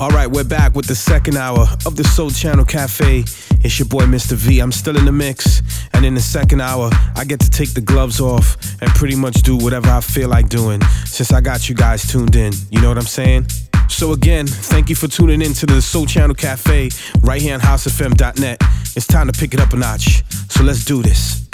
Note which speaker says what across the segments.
Speaker 1: All right, we're back with the second hour of the Sole Channel Cafe. It's your boy Mr. V. I'm still in the mix, and in the second hour, I get to take the gloves off and pretty much do whatever I feel like doing since I got you guys tuned in. You know what I'm saying? So again, thank you for tuning in to the Sole Channel Cafe right here on housefm.net. It's time to pick it up a notch. So let's do this.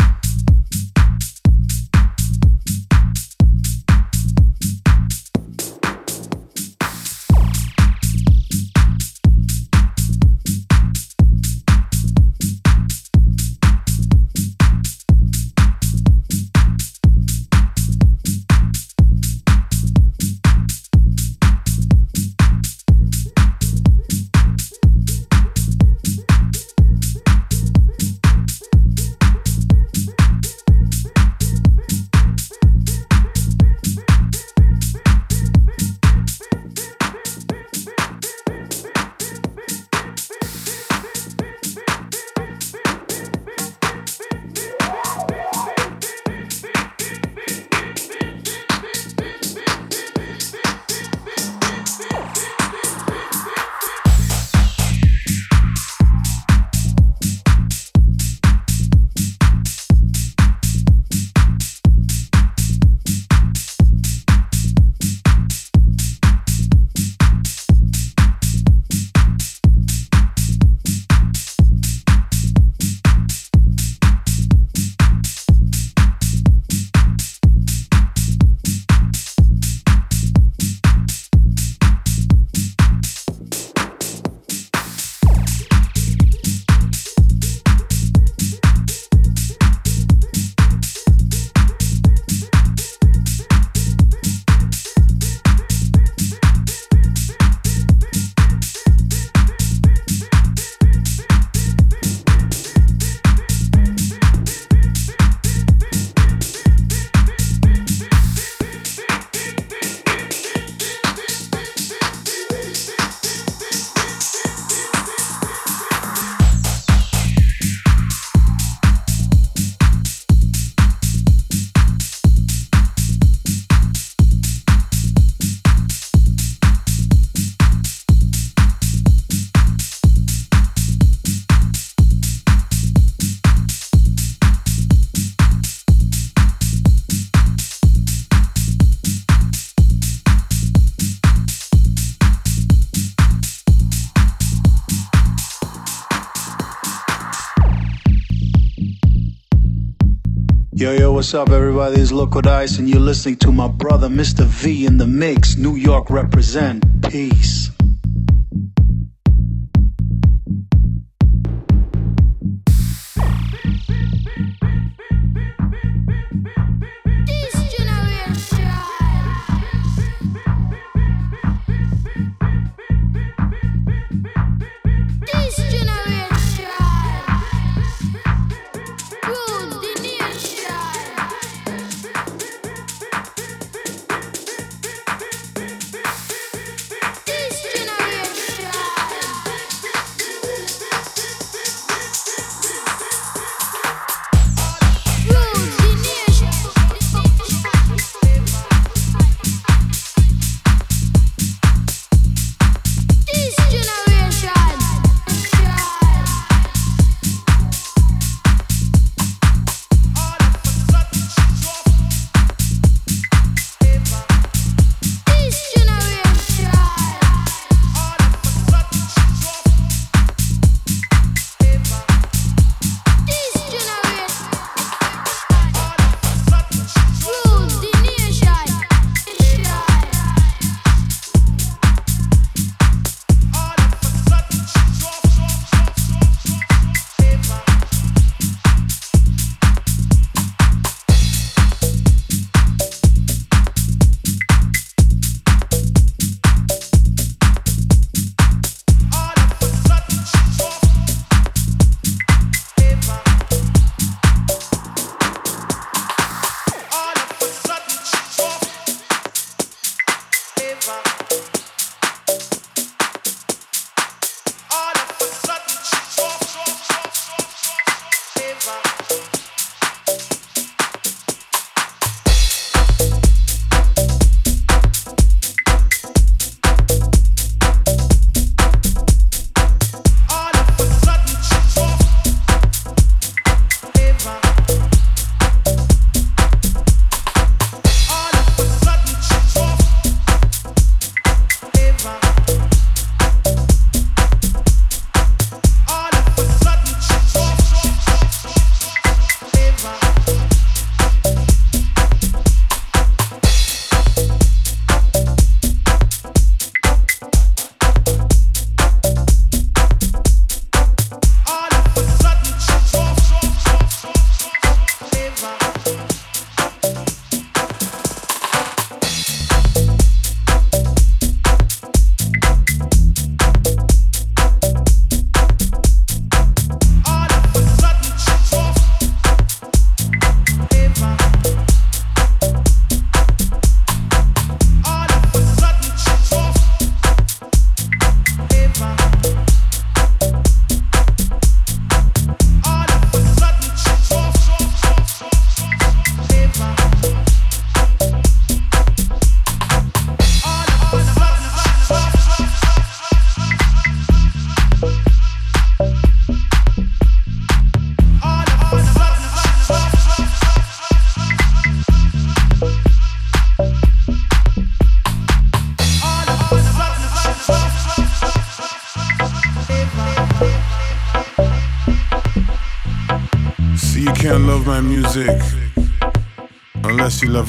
Speaker 2: What's up, everybody? It's Loco Dice, and you're listening to my brother, Mr. V, in the mix. New York represent. Peace.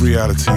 Speaker 1: Reality.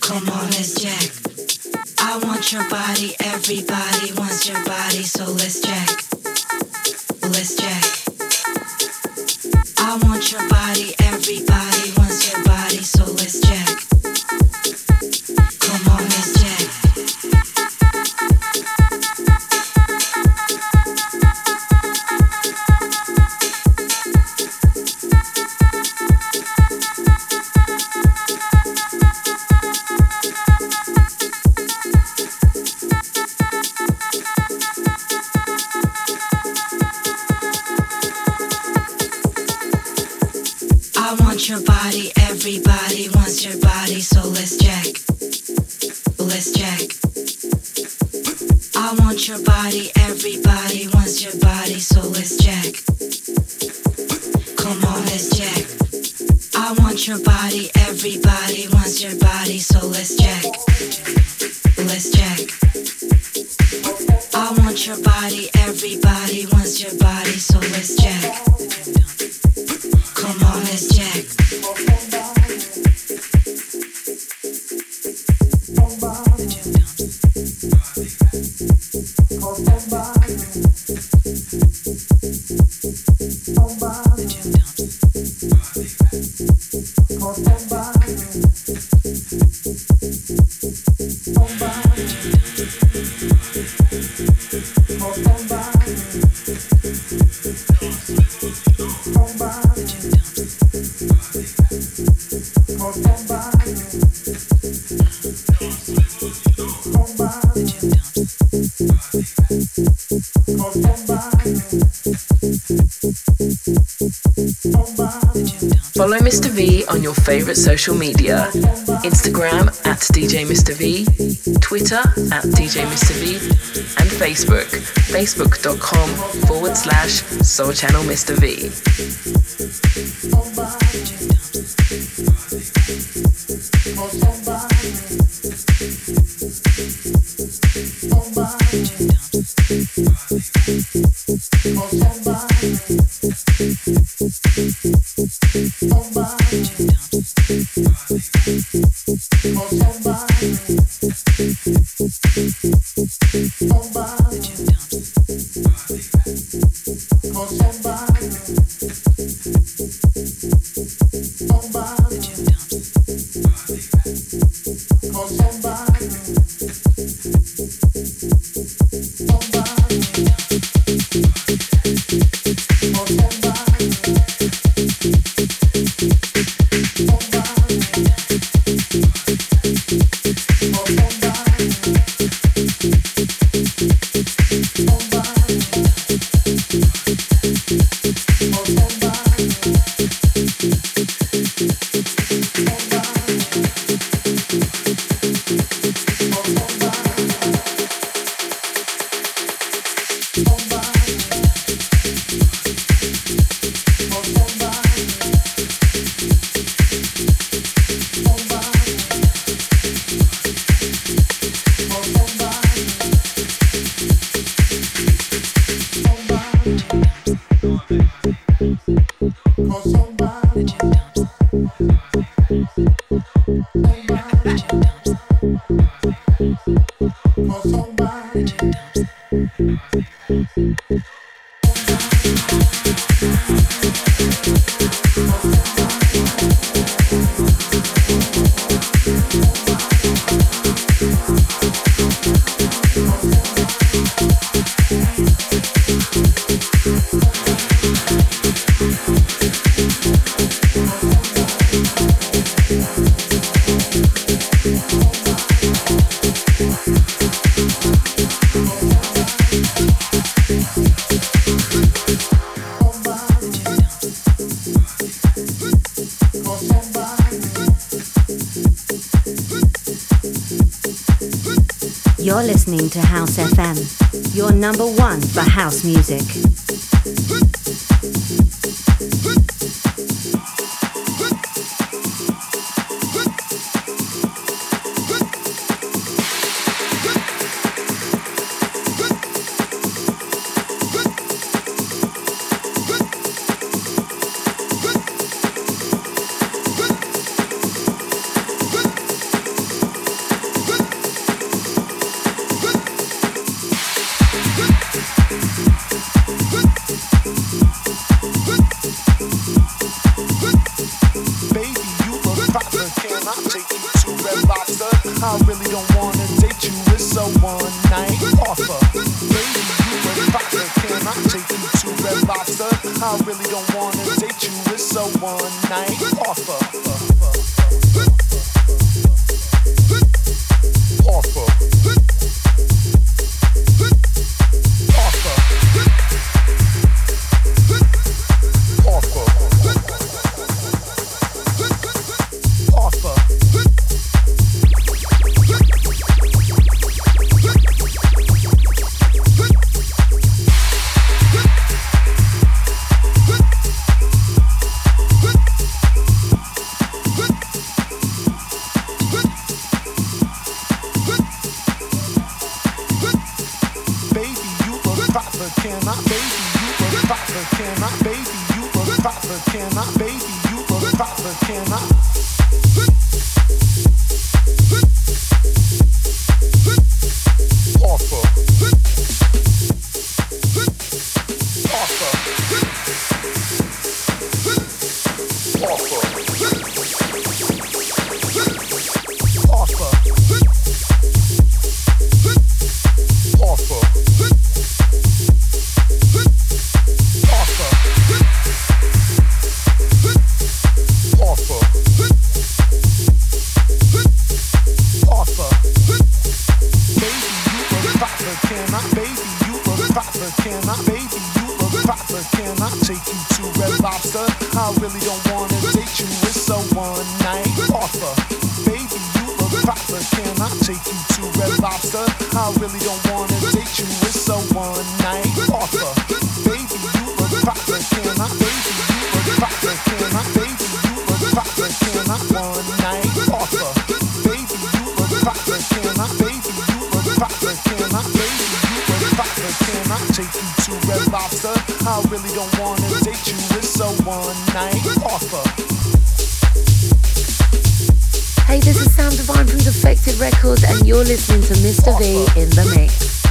Speaker 1: Come on, let's jack. I want
Speaker 3: your body, everybody wants your body, so let's jack. Let's jack. Follow Mr. V on your favorite social media Instagram at DJ Mr. V, Twitter at DJ Mr. V, and Facebook, facebook.com forward slash Sole Channel Mr. V. I really don't wanna date you. It's a one night offer. Baby, you. Can I take you to I really don't wanna date you. It's a one night offer. proper. Can I take you to Red Lobster? I really don't wanna date you. It's a one night offer. Baby, you look proper. Can I take you to Red Lobster? I really don't wanna date you. It's a one night offer. Baby, you look proper. Can I? Baby, you look proper. Can I? Baby, you a proper. Can I? One night
Speaker 4: offer. take you to Red Lobster. I really don't wanna date you, it's a one night offer. Hey, this is Sam Divine from Defected Records, and you're listening to Mr. V
Speaker 5: in the mix.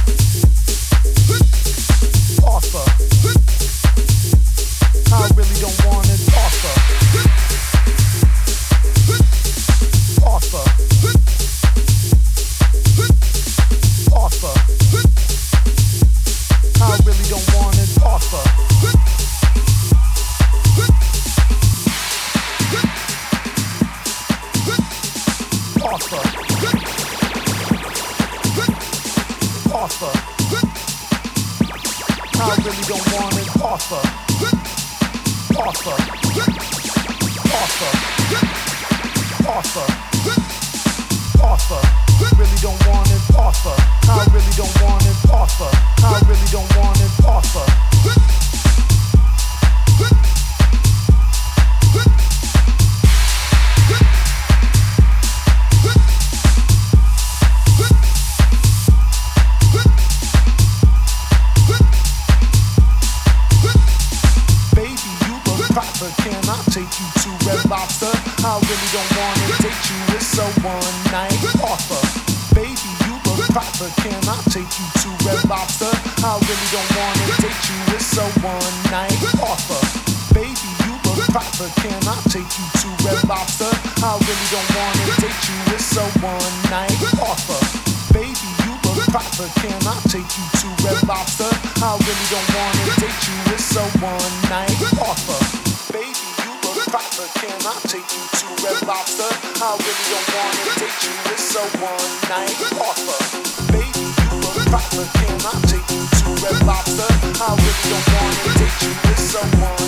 Speaker 5: take you to Red Lobster. I really don't wanna date you, it's a one night offer. Baby, you look proper,
Speaker 6: can I take you to Red Lobster? I really don't wanna date you, it's a one night offer. Baby, you look proper, can I take you to Red Lobster? I really don't wanna date you, it's a one night offer. Baby,
Speaker 7: you look proper, can I take you to Red Lobster? I really don't wanna date you, it's a one night I really don't wanna take you this a one night offer. Baby, you a proper, can I
Speaker 4: take you to Red Lobster? I really don't wanna take you this a one.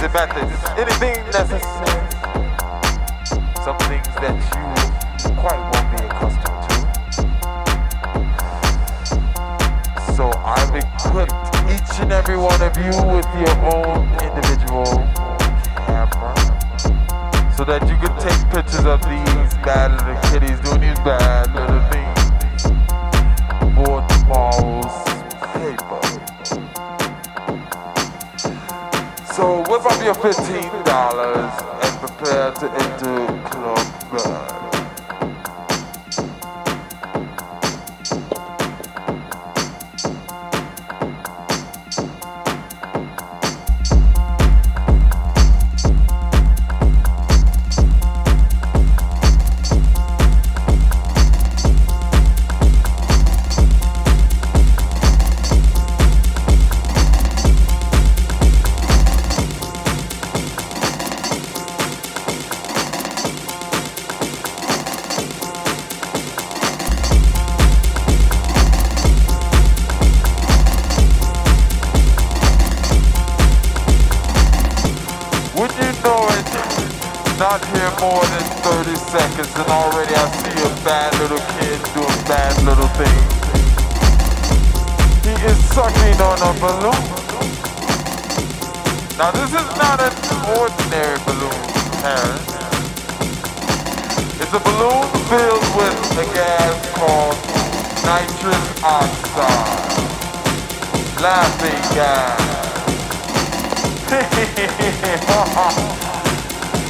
Speaker 4: the method, anything necessary. Some things that you quite won't be accustomed to. So I've equipped each and every one of you with your own individual camera so that you can take pictures of these bad little kitties doing these
Speaker 7: bad little things. your fifteen dollars and prepare to enter club.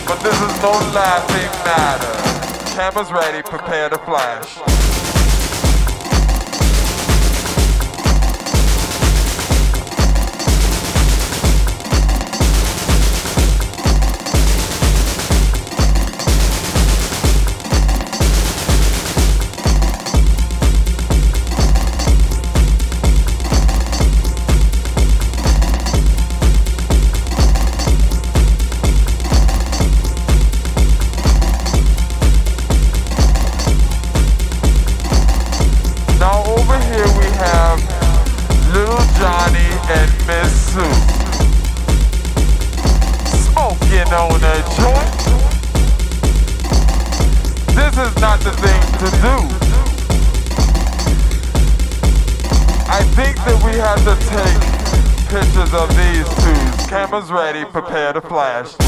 Speaker 7: but this is no laughing matter. Cameras ready, prepare to flash. To do. I think that
Speaker 8: we have to
Speaker 1: take pictures of
Speaker 4: these two. Cameras ready, prepare to flash.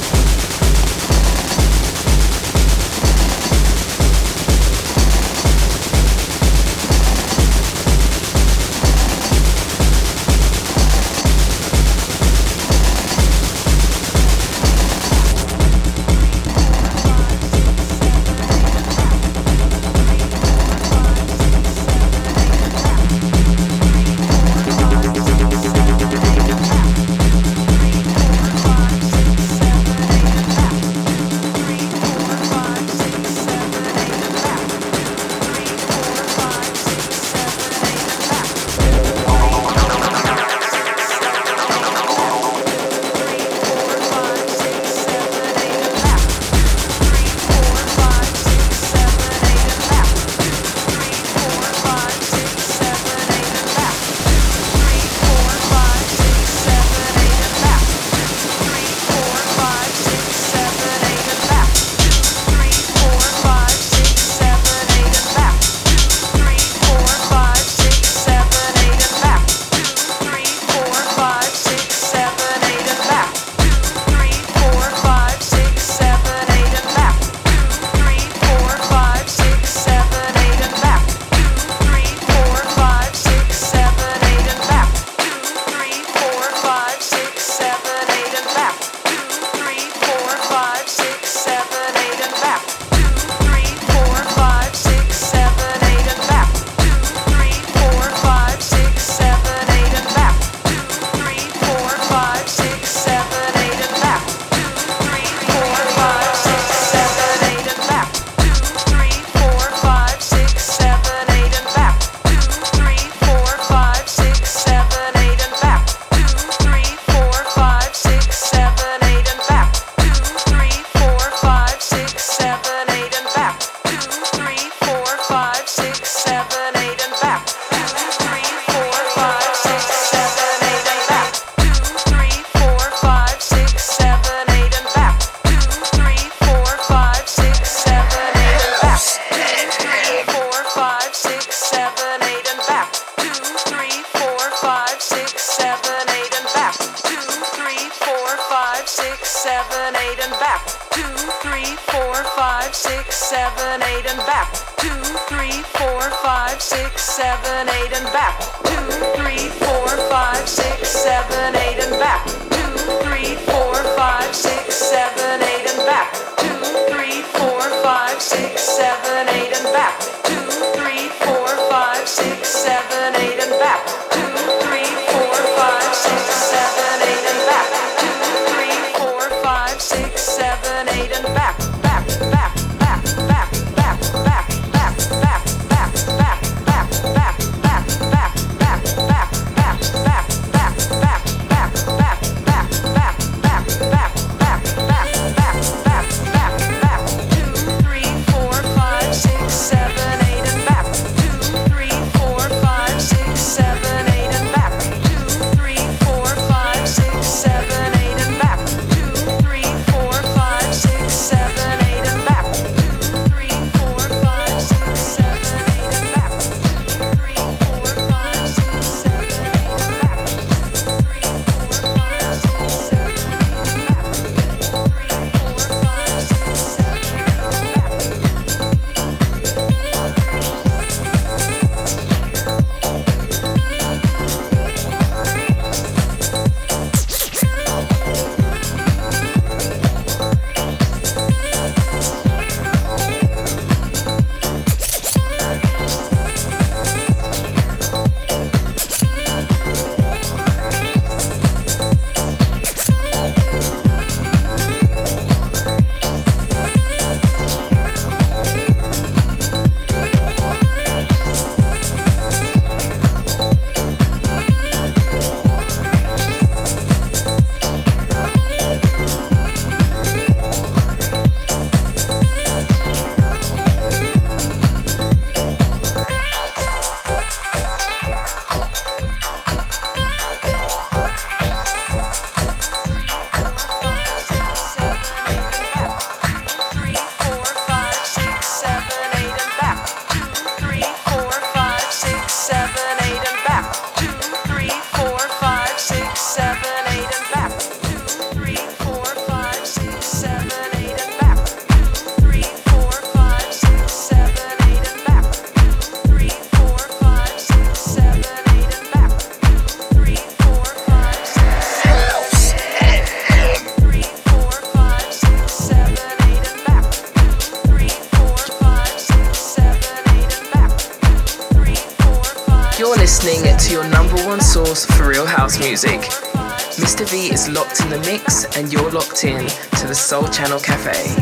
Speaker 9: to the Sole Channel Cafe.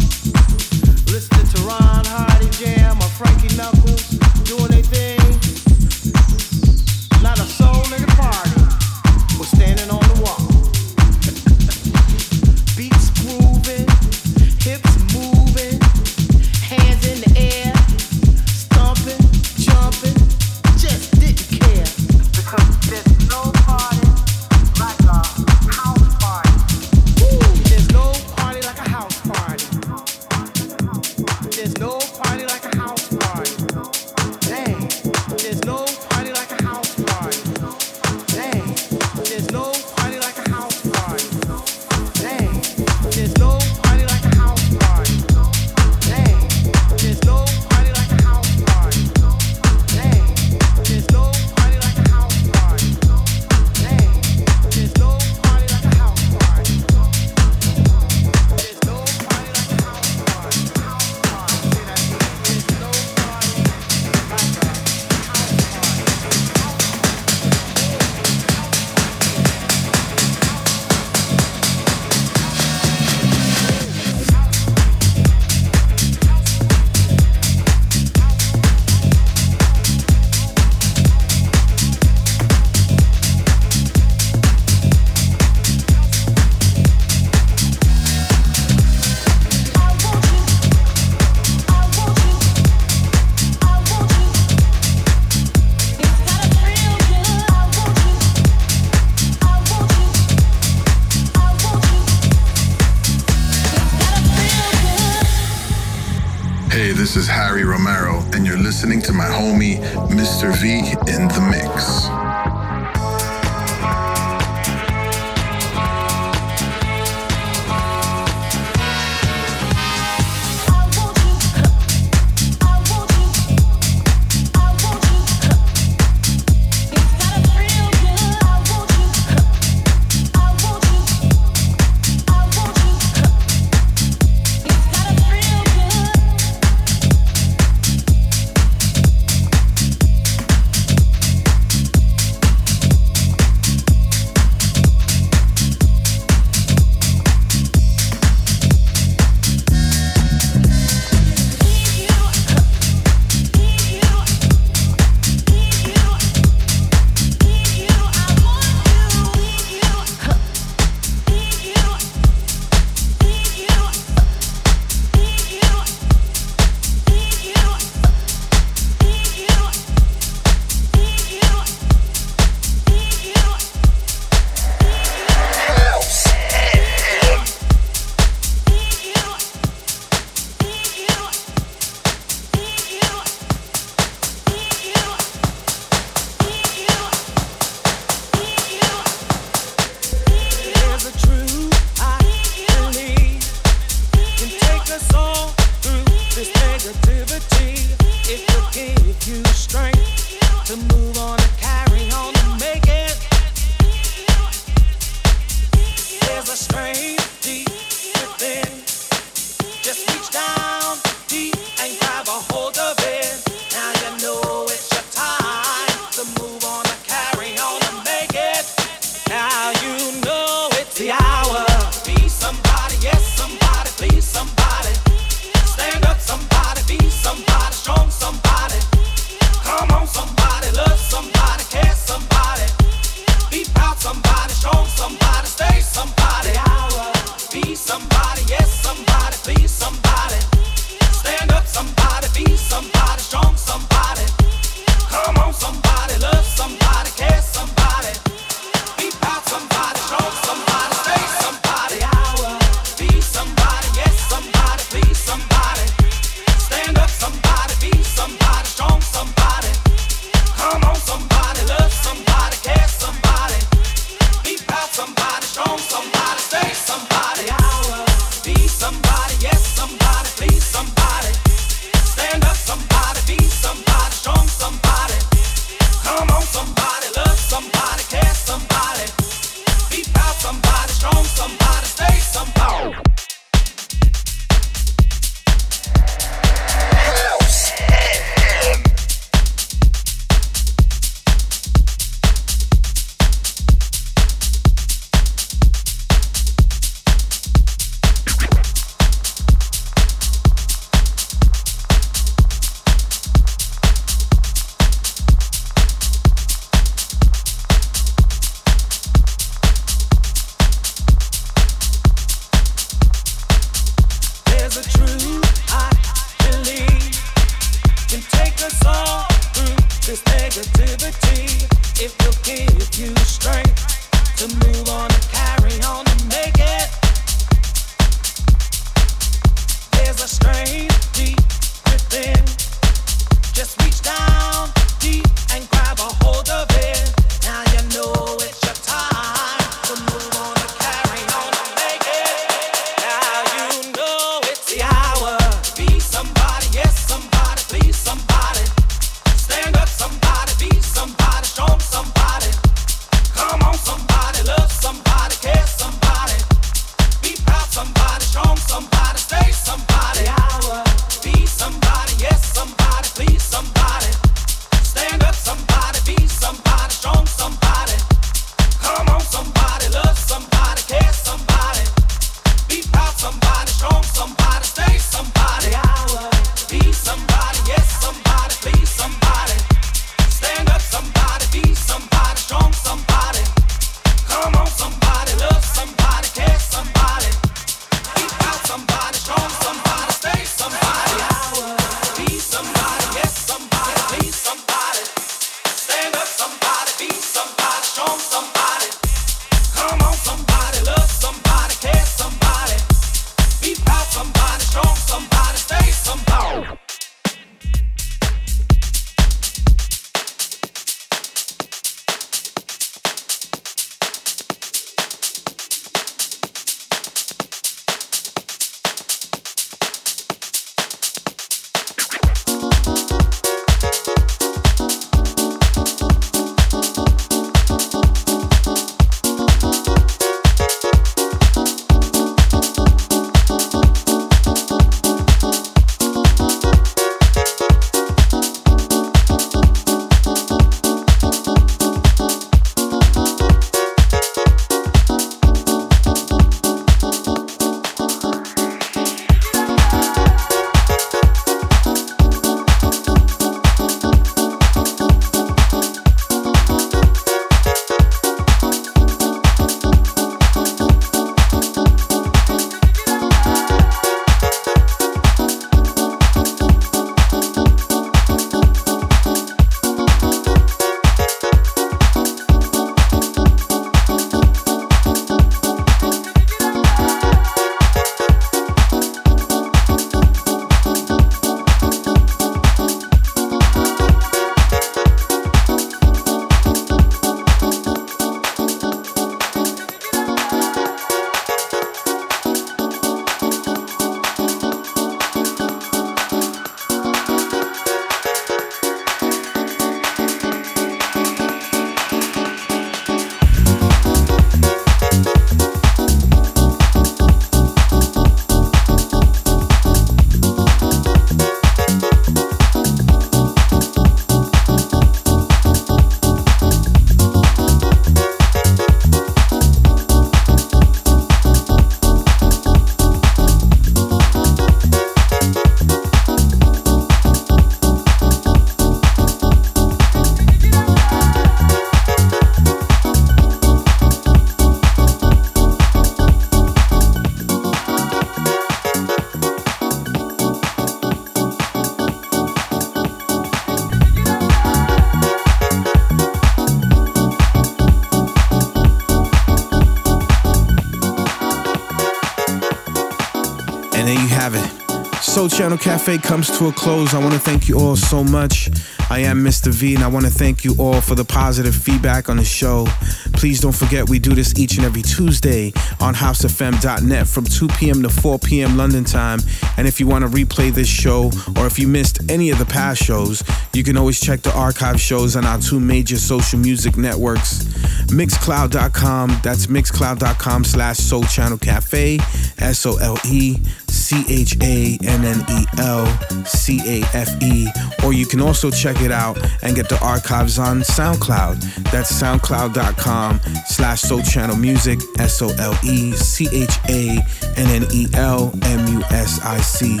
Speaker 1: Have it. Sole Channel Cafe comes to a close. I want to thank you all so much. I am Mr. V, and I want to thank you all for the positive feedback on the show. Please don't forget we do this each and every Tuesday on housefm.net from 2 p.m. to 4 p.m. London time. And if you want to replay this show or if you missed any of the past shows, you can always check the archive shows on our two major social music networks, mixcloud.com, that's mixcloud.com slash sole channel cafe, S-O-L-E C-H-A-N-N-E-L-C-A-F-E, or you can also check it out and get the archives on SoundCloud. That's soundcloud.com slash sole channel music, S-O-L-E-C-H-A-N-N-E-L-M-U-S-I-C.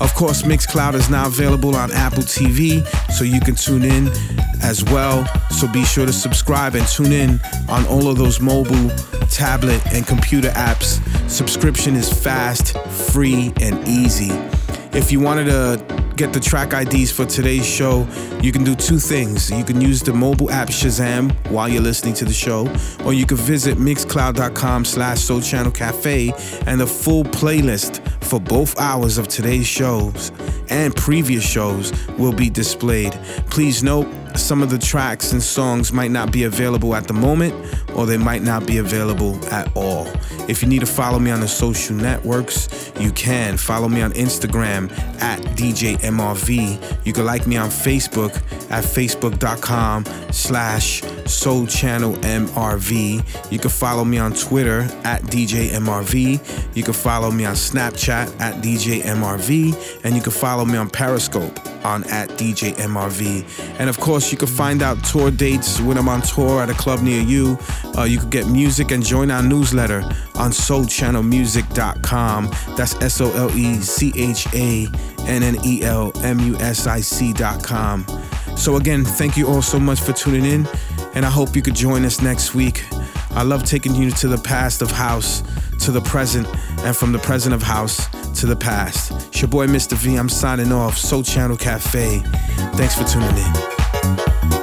Speaker 1: Of course, Mixcloud is now available on Apple TV, so you can tune in as well. So be sure to subscribe and tune in on all of those mobile, tablet, and computer apps. Subscription is fast, free, and easy. If you wanted to get the track IDs for today's show, you can do two things. You can use the mobile app Shazam while you're listening to the show, or you can visit mixcloud.com slash sole channel cafe and the full playlist for both hours of today's shows and previous shows will be displayed. Please note, some of the tracks and songs might not be available at the moment, or they might not be available at all. If you need to follow me on the social networks, you can. Follow me on Instagram at DJMRV. You can like me on Facebook at facebook.com slash Sole Channel MRV. You can follow me on Twitter at DJMRV. You can follow me on Snapchat at DJMRV. And you can follow me on Periscope on at DJMRV. And of course, you can find out tour dates when I'm on tour at a club near you. Uh, you can get music and join our newsletter on solechannelmusic.com. That's S O L E C H A N N E L M U S I C.com. So, again, thank you all so much for tuning in, and I hope you could join us next week. I love taking you to the past of house, to the present, and from the present of house to the past. It's your boy Mr. V. I'm signing off. Sole Channel Cafe. Thanks for tuning in.